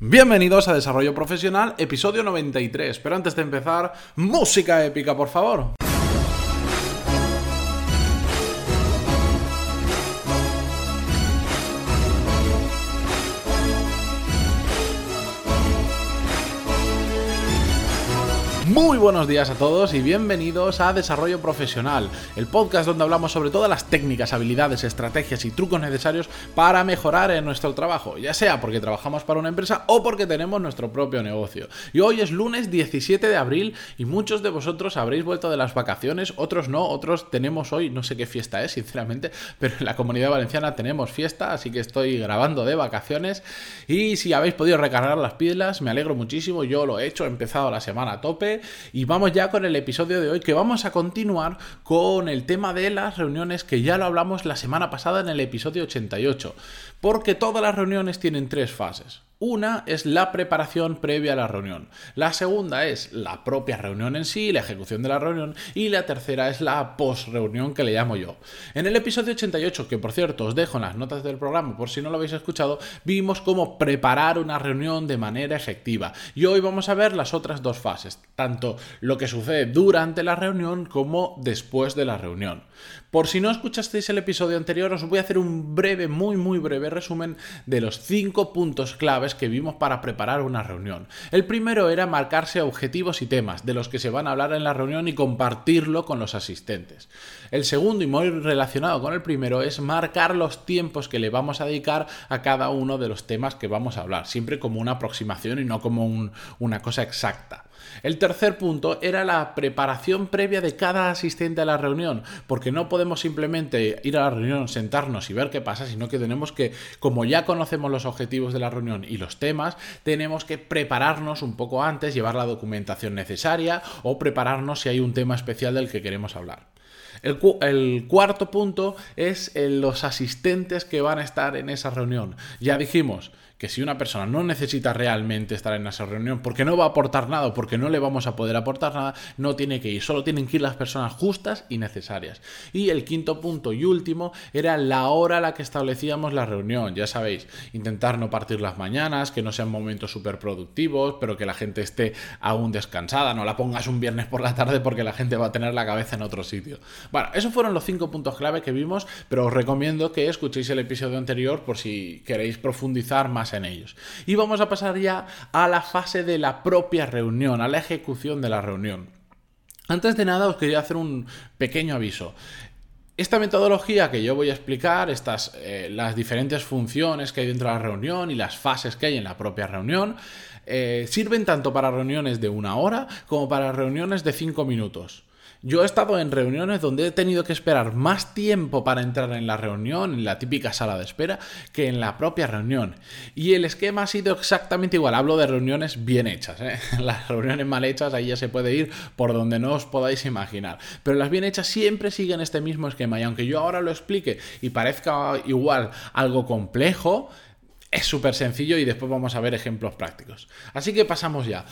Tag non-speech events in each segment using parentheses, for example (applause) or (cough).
Bienvenidos a Desarrollo Profesional, episodio 93. Pero antes de empezar, música épica, por favor. Muy buenos días a todos y bienvenidos a Desarrollo Profesional, el podcast donde hablamos sobre todas las técnicas, habilidades, estrategias y trucos necesarios para mejorar en nuestro trabajo, ya sea porque trabajamos para una empresa o porque tenemos nuestro propio negocio. Y hoy es lunes 17 de abril y muchos de vosotros habréis vuelto de las vacaciones, otros no, otros tenemos hoy, no sé qué fiesta es, sinceramente, pero en la comunidad valenciana tenemos fiesta, así que estoy grabando de vacaciones y si habéis podido recargar las pilas, me alegro muchísimo, yo lo he hecho, he empezado la semana a tope y vamos ya con el episodio de hoy que vamos a continuar con el tema de las reuniones que ya lo hablamos la semana pasada en el episodio 88. Porque todas las reuniones tienen tres fases. Una es la preparación previa a la reunión. La segunda es la propia reunión en sí, la ejecución de la reunión. Y la tercera es la post-reunión que le llamo yo. En el episodio 88, que por cierto os dejo en las notas del programa por si no lo habéis escuchado, vimos cómo preparar una reunión de manera efectiva. Y hoy vamos a ver las otras dos fases, tanto lo que sucede durante la reunión como después de la reunión. Por si no escuchasteis el episodio anterior, os voy a hacer un breve, muy muy breve resumen de los cinco puntos claves que vimos para preparar una reunión. El primero era marcarse objetivos y temas de los que se van a hablar en la reunión y compartirlo con los asistentes. El segundo y muy relacionado con el primero es marcar los tiempos que le vamos a dedicar a cada uno de los temas que vamos a hablar, siempre como una aproximación y no como una cosa exacta. El tercer punto era la preparación previa de cada asistente a la reunión, porque no podemos simplemente ir a la reunión, sentarnos y ver qué pasa, sino que tenemos que, como ya conocemos los objetivos de la reunión y los temas, tenemos que prepararnos un poco antes, llevar la documentación necesaria o prepararnos si hay un tema especial del que queremos hablar. El, cuarto punto es los asistentes que van a estar en esa reunión. Ya dijimos, que si una persona no necesita realmente estar en esa reunión porque no va a aportar nada porque no le vamos a poder aportar nada, no tiene que ir. Solo tienen que ir las personas justas y necesarias. Y el quinto punto y último era la hora a la que establecíamos la reunión. Ya sabéis, intentar no partir las mañanas, que no sean momentos súper productivos, pero que la gente esté aún descansada. No la pongas un viernes por la tarde porque la gente va a tener la cabeza en otro sitio. Bueno, esos fueron los cinco puntos clave que vimos, pero os recomiendo que escuchéis el episodio anterior por si queréis profundizar más en ellos. Y vamos a pasar ya a la fase de la propia reunión, a la ejecución de la reunión. Antes de nada os quería hacer un pequeño aviso. Esta metodología que yo voy a explicar, estas, eh, las diferentes funciones que hay dentro de la reunión y las fases que hay en la propia reunión, eh, sirven tanto para reuniones de una hora como para reuniones de cinco minutos. Yo he estado en reuniones donde he tenido que esperar más tiempo para entrar en la reunión, en la típica sala de espera, que en la propia reunión. Y el esquema ha sido exactamente igual. Hablo de reuniones bien hechas. ¿eh? (laughs) Las reuniones mal hechas, ahí ya se puede ir por donde no os podáis imaginar. Pero las bien hechas siempre siguen este mismo esquema. Y aunque yo ahora lo explique y parezca igual algo complejo, es súper sencillo y después vamos a ver ejemplos prácticos. Así que pasamos ya.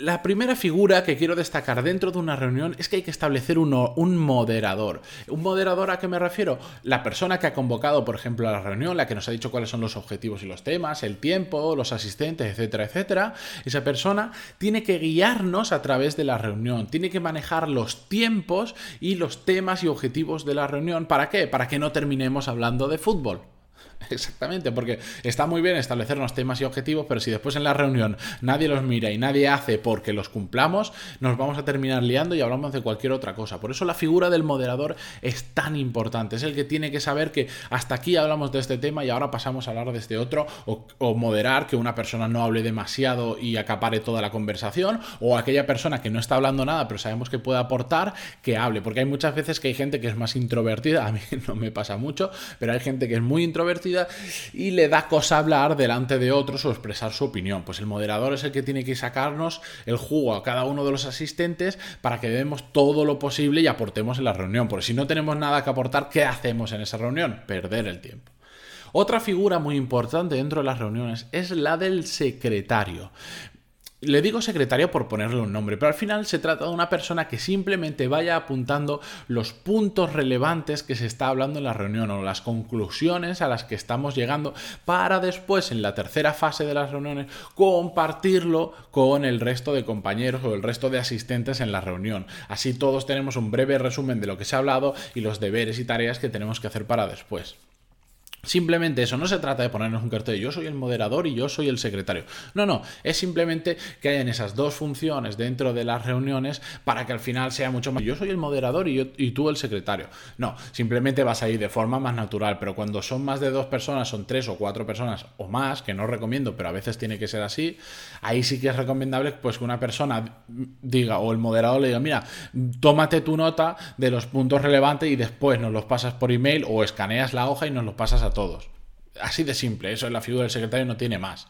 La primera figura que quiero destacar dentro de una reunión es que hay que establecer un moderador. ¿Un moderador a qué me refiero? La persona que ha convocado, por ejemplo, a la reunión, la que nos ha dicho cuáles son los objetivos y los temas, el tiempo, los asistentes, etcétera, etcétera. Esa persona tiene que guiarnos a través de la reunión, tiene que manejar los tiempos y los temas y objetivos de la reunión. ¿Para qué? Para que no terminemos hablando de fútbol. (laughs) Exactamente, porque está muy bien establecer unos temas y objetivos, pero si después en la reunión nadie los mira y nadie hace porque los cumplamos, nos vamos a terminar liando y hablamos de cualquier otra cosa. Por eso la figura del moderador es tan importante. Es el que tiene que saber que hasta aquí hablamos de este tema y ahora pasamos a hablar de este otro, o moderar que una persona no hable demasiado y acapare toda la conversación, o aquella persona que no está hablando nada, pero sabemos que puede aportar, que hable. Porque hay muchas veces que hay gente que es más introvertida, (laughs) a mí no me pasa mucho, pero hay gente que es muy introvertida y le da cosa hablar delante de otros o expresar su opinión. Pues el moderador es el que tiene que sacarnos el jugo a cada uno de los asistentes para que demos todo lo posible y aportemos en la reunión. Porque si no tenemos nada que aportar, ¿qué hacemos en esa reunión? Perder el tiempo. Otra figura muy importante dentro de las reuniones es la del secretario. Le digo secretario por ponerle un nombre, pero al final se trata de una persona que simplemente vaya apuntando los puntos relevantes que se está hablando en la reunión o las conclusiones a las que estamos llegando para después en la tercera fase de las reuniones compartirlo con el resto de compañeros o el resto de asistentes en la reunión. Así todos tenemos un breve resumen de lo que se ha hablado y los deberes y tareas que tenemos que hacer para después. Simplemente eso, no se trata de ponernos un cartel yo soy el moderador y yo soy el secretario. No, no, es simplemente que hayan esas dos funciones dentro de las reuniones para que al final sea mucho más yo soy el moderador y, y tú el secretario. No, simplemente vas a ir de forma más natural, pero cuando son más de dos personas, son tres o cuatro personas o más, que no recomiendo, pero a veces tiene que ser así, ahí sí que es recomendable pues que una persona diga o el moderador le diga, mira, tómate tu nota de los puntos relevantes y después nos los pasas por email o escaneas la hoja y nos los pasas a todos. Así de simple, eso es la figura del secretario, no tiene más.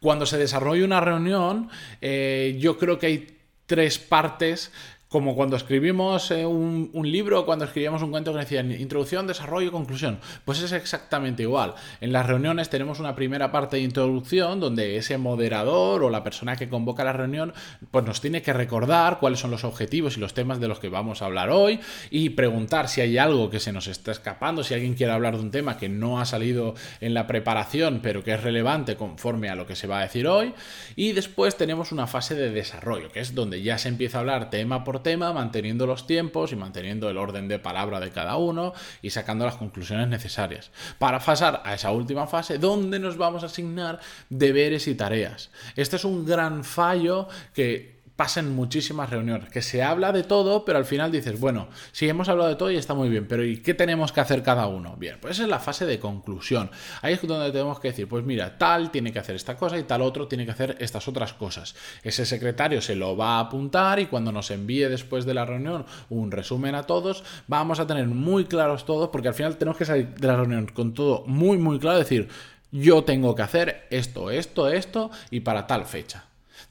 Cuando se desarrolla una reunión, eh, yo creo que hay tres partes como cuando escribimos eh, un, libro, cuando escribíamos un cuento que decía introducción, desarrollo, conclusión. Pues es exactamente igual. En las reuniones tenemos una primera parte de introducción donde ese moderador o la persona que convoca la reunión pues nos tiene que recordar cuáles son los objetivos y los temas de los que vamos a hablar hoy y preguntar si hay algo que se nos está escapando, si alguien quiere hablar de un tema que no ha salido en la preparación pero que es relevante conforme a lo que se va a decir hoy. Y después tenemos una fase de desarrollo, que es donde ya se empieza a hablar tema por tema, manteniendo los tiempos y manteniendo el orden de palabra de cada uno y sacando las conclusiones necesarias. Para pasar a esa última fase, donde nos vamos a asignar deberes y tareas. Este es un gran fallo que pasen muchísimas reuniones, que se habla de todo, pero al final dices, bueno, sí hemos hablado de todo y está muy bien, pero ¿y qué tenemos que hacer cada uno? Bien, pues esa es la fase de conclusión. Ahí es donde tenemos que decir, pues mira, tal tiene que hacer esta cosa y tal otro tiene que hacer estas otras cosas. Ese secretario se lo va a apuntar y cuando nos envíe después de la reunión un resumen a todos, vamos a tener muy claros todos, porque al final tenemos que salir de la reunión con todo muy, muy claro, decir, yo tengo que hacer esto, esto, esto y para tal fecha.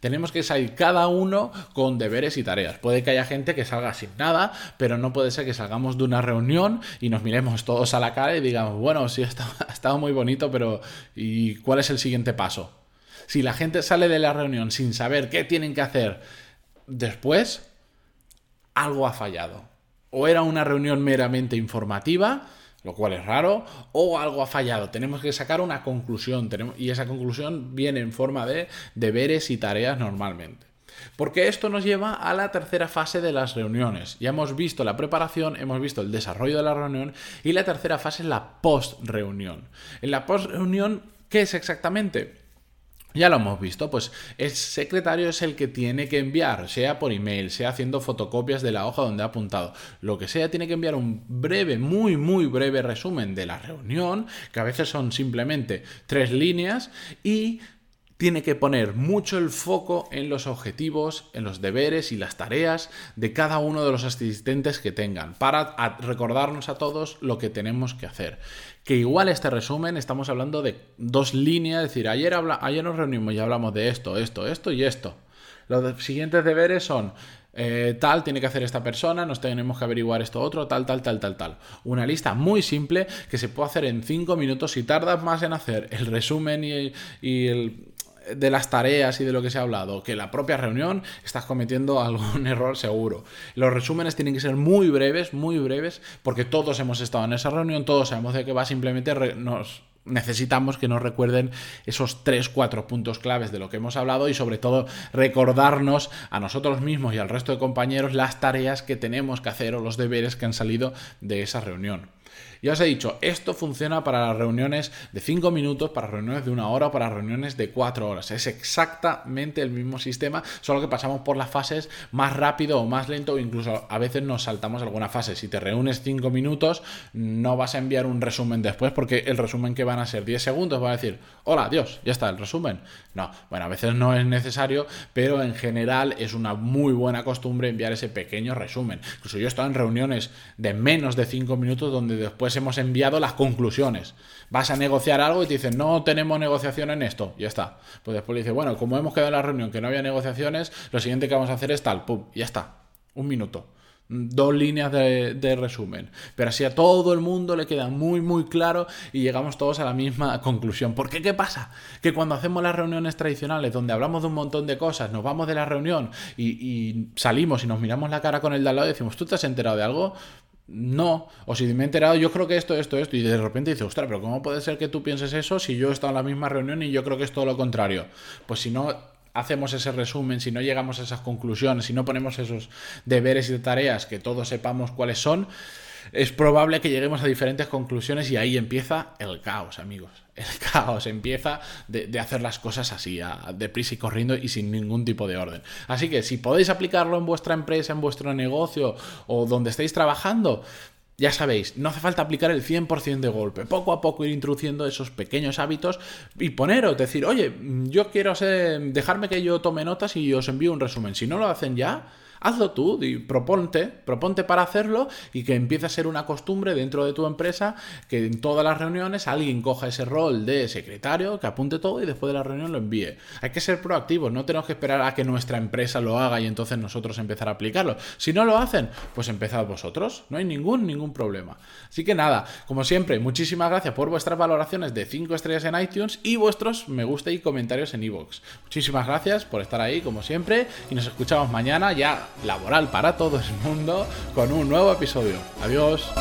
Tenemos que salir cada uno con deberes y tareas. Puede que haya gente que salga sin nada, pero no puede ser que salgamos de una reunión y nos miremos todos a la cara y digamos, bueno, sí, (laughs) ha estado, muy bonito, pero ¿y cuál es el siguiente paso? Si la gente sale de la reunión sin saber qué tienen que hacer después, algo ha fallado. O era una reunión meramente informativa, lo cual es raro, o algo ha fallado. Tenemos que sacar una conclusión y esa conclusión viene en forma de deberes y tareas normalmente. Porque esto nos lleva a la tercera fase de las reuniones. Ya hemos visto la preparación, hemos visto el desarrollo de la reunión y la tercera fase es la post-reunión. En la post-reunión, ¿qué es exactamente? Ya lo hemos visto, pues el secretario es el que tiene que enviar, sea por email, sea haciendo fotocopias de la hoja donde ha apuntado, lo que sea, tiene que enviar un breve, muy, muy breve resumen de la reunión, que a veces son simplemente tres líneas, y tiene que poner mucho el foco en los objetivos, en los deberes y las tareas de cada uno de los asistentes que tengan, para recordarnos a todos lo que tenemos que hacer. Que igual este resumen estamos hablando de dos líneas, es decir, ayer, ayer nos reunimos y hablamos de esto, esto, esto y esto. Los siguientes deberes son eh, tal tiene que hacer esta persona, nos tenemos que averiguar esto otro, tal, tal, tal, tal, tal. Una lista muy simple que se puede hacer en cinco minutos si tardas más en hacer el resumen y el de las tareas y de lo que se ha hablado, que la propia reunión estás cometiendo (laughs) algún error seguro. Los resúmenes tienen que ser muy breves, muy breves, porque todos hemos estado en esa reunión, todos sabemos de qué va, simplemente nos necesitamos que nos recuerden esos 3, 4 puntos claves de lo que hemos hablado y sobre todo recordarnos a nosotros mismos y al resto de compañeros las tareas que tenemos que hacer o los deberes que han salido de esa reunión. Ya os he dicho, esto funciona para las reuniones de 5 minutos, para reuniones de una hora, para reuniones de 4 horas. Es exactamente el mismo sistema, solo que pasamos por las fases más rápido o más lento, o incluso a veces nos saltamos alguna fase. Si te reúnes 5 minutos, no vas a enviar un resumen después, porque el resumen que van a ser 10 segundos va a decir, hola, Dios, ya está el resumen. No, bueno, a veces no es necesario, pero en general es una muy buena costumbre enviar ese pequeño resumen. Incluso yo he estado en reuniones de menos de 5 minutos donde después hemos enviado las conclusiones. Vas a negociar algo y te dicen, no tenemos negociación en esto, ya está. Pues después le dice, bueno, como hemos quedado en la reunión que no había negociaciones, lo siguiente que vamos a hacer es tal, pum, ya está. Un minuto. dos líneas de, resumen. Pero así a todo el mundo le queda muy, muy claro y llegamos todos a la misma conclusión. ¿Por qué? ¿Qué pasa? Que cuando hacemos las reuniones tradicionales, donde hablamos de un montón de cosas, nos vamos de la reunión y, salimos y nos miramos la cara con el de al lado y decimos, ¿tú te has enterado de algo? No, o si me he enterado, yo creo que esto, esto, esto, y de repente dices, ostras, pero ¿cómo puede ser que tú pienses eso si yo he estado en la misma reunión y yo creo que es todo lo contrario? Pues si no hacemos ese resumen, si no llegamos a esas conclusiones, si no ponemos esos deberes y tareas que todos sepamos cuáles son, es probable que lleguemos a diferentes conclusiones y ahí empieza el caos, amigos. El (laughs) caos empieza de, hacer las cosas así, deprisa y corriendo y sin ningún tipo de orden. Así que si podéis aplicarlo en vuestra empresa, en vuestro negocio o donde estéis trabajando, ya sabéis, no hace falta aplicar el 100% de golpe, poco a poco ir introduciendo esos pequeños hábitos y poneros, decir, oye, yo quiero dejarme que yo tome notas y os envío un resumen. Si no lo hacen ya, hazlo tú y proponte, proponte para hacerlo y que empiece a ser una costumbre dentro de tu empresa que en todas las reuniones alguien coja ese rol de secretario, que apunte todo y después de la reunión lo envíe. Hay que ser proactivos, no tenemos que esperar a que nuestra empresa lo haga y entonces nosotros empezar a aplicarlo. Si no lo hacen, pues empezad vosotros, no hay ningún, ningún problema. Así que nada, como siempre, muchísimas gracias por vuestras valoraciones de 5 estrellas en iTunes y vuestros me gusta y comentarios en iVoox. Muchísimas gracias por estar ahí, como siempre, y nos escuchamos mañana ya laboral para todo el mundo con un nuevo episodio. Adiós.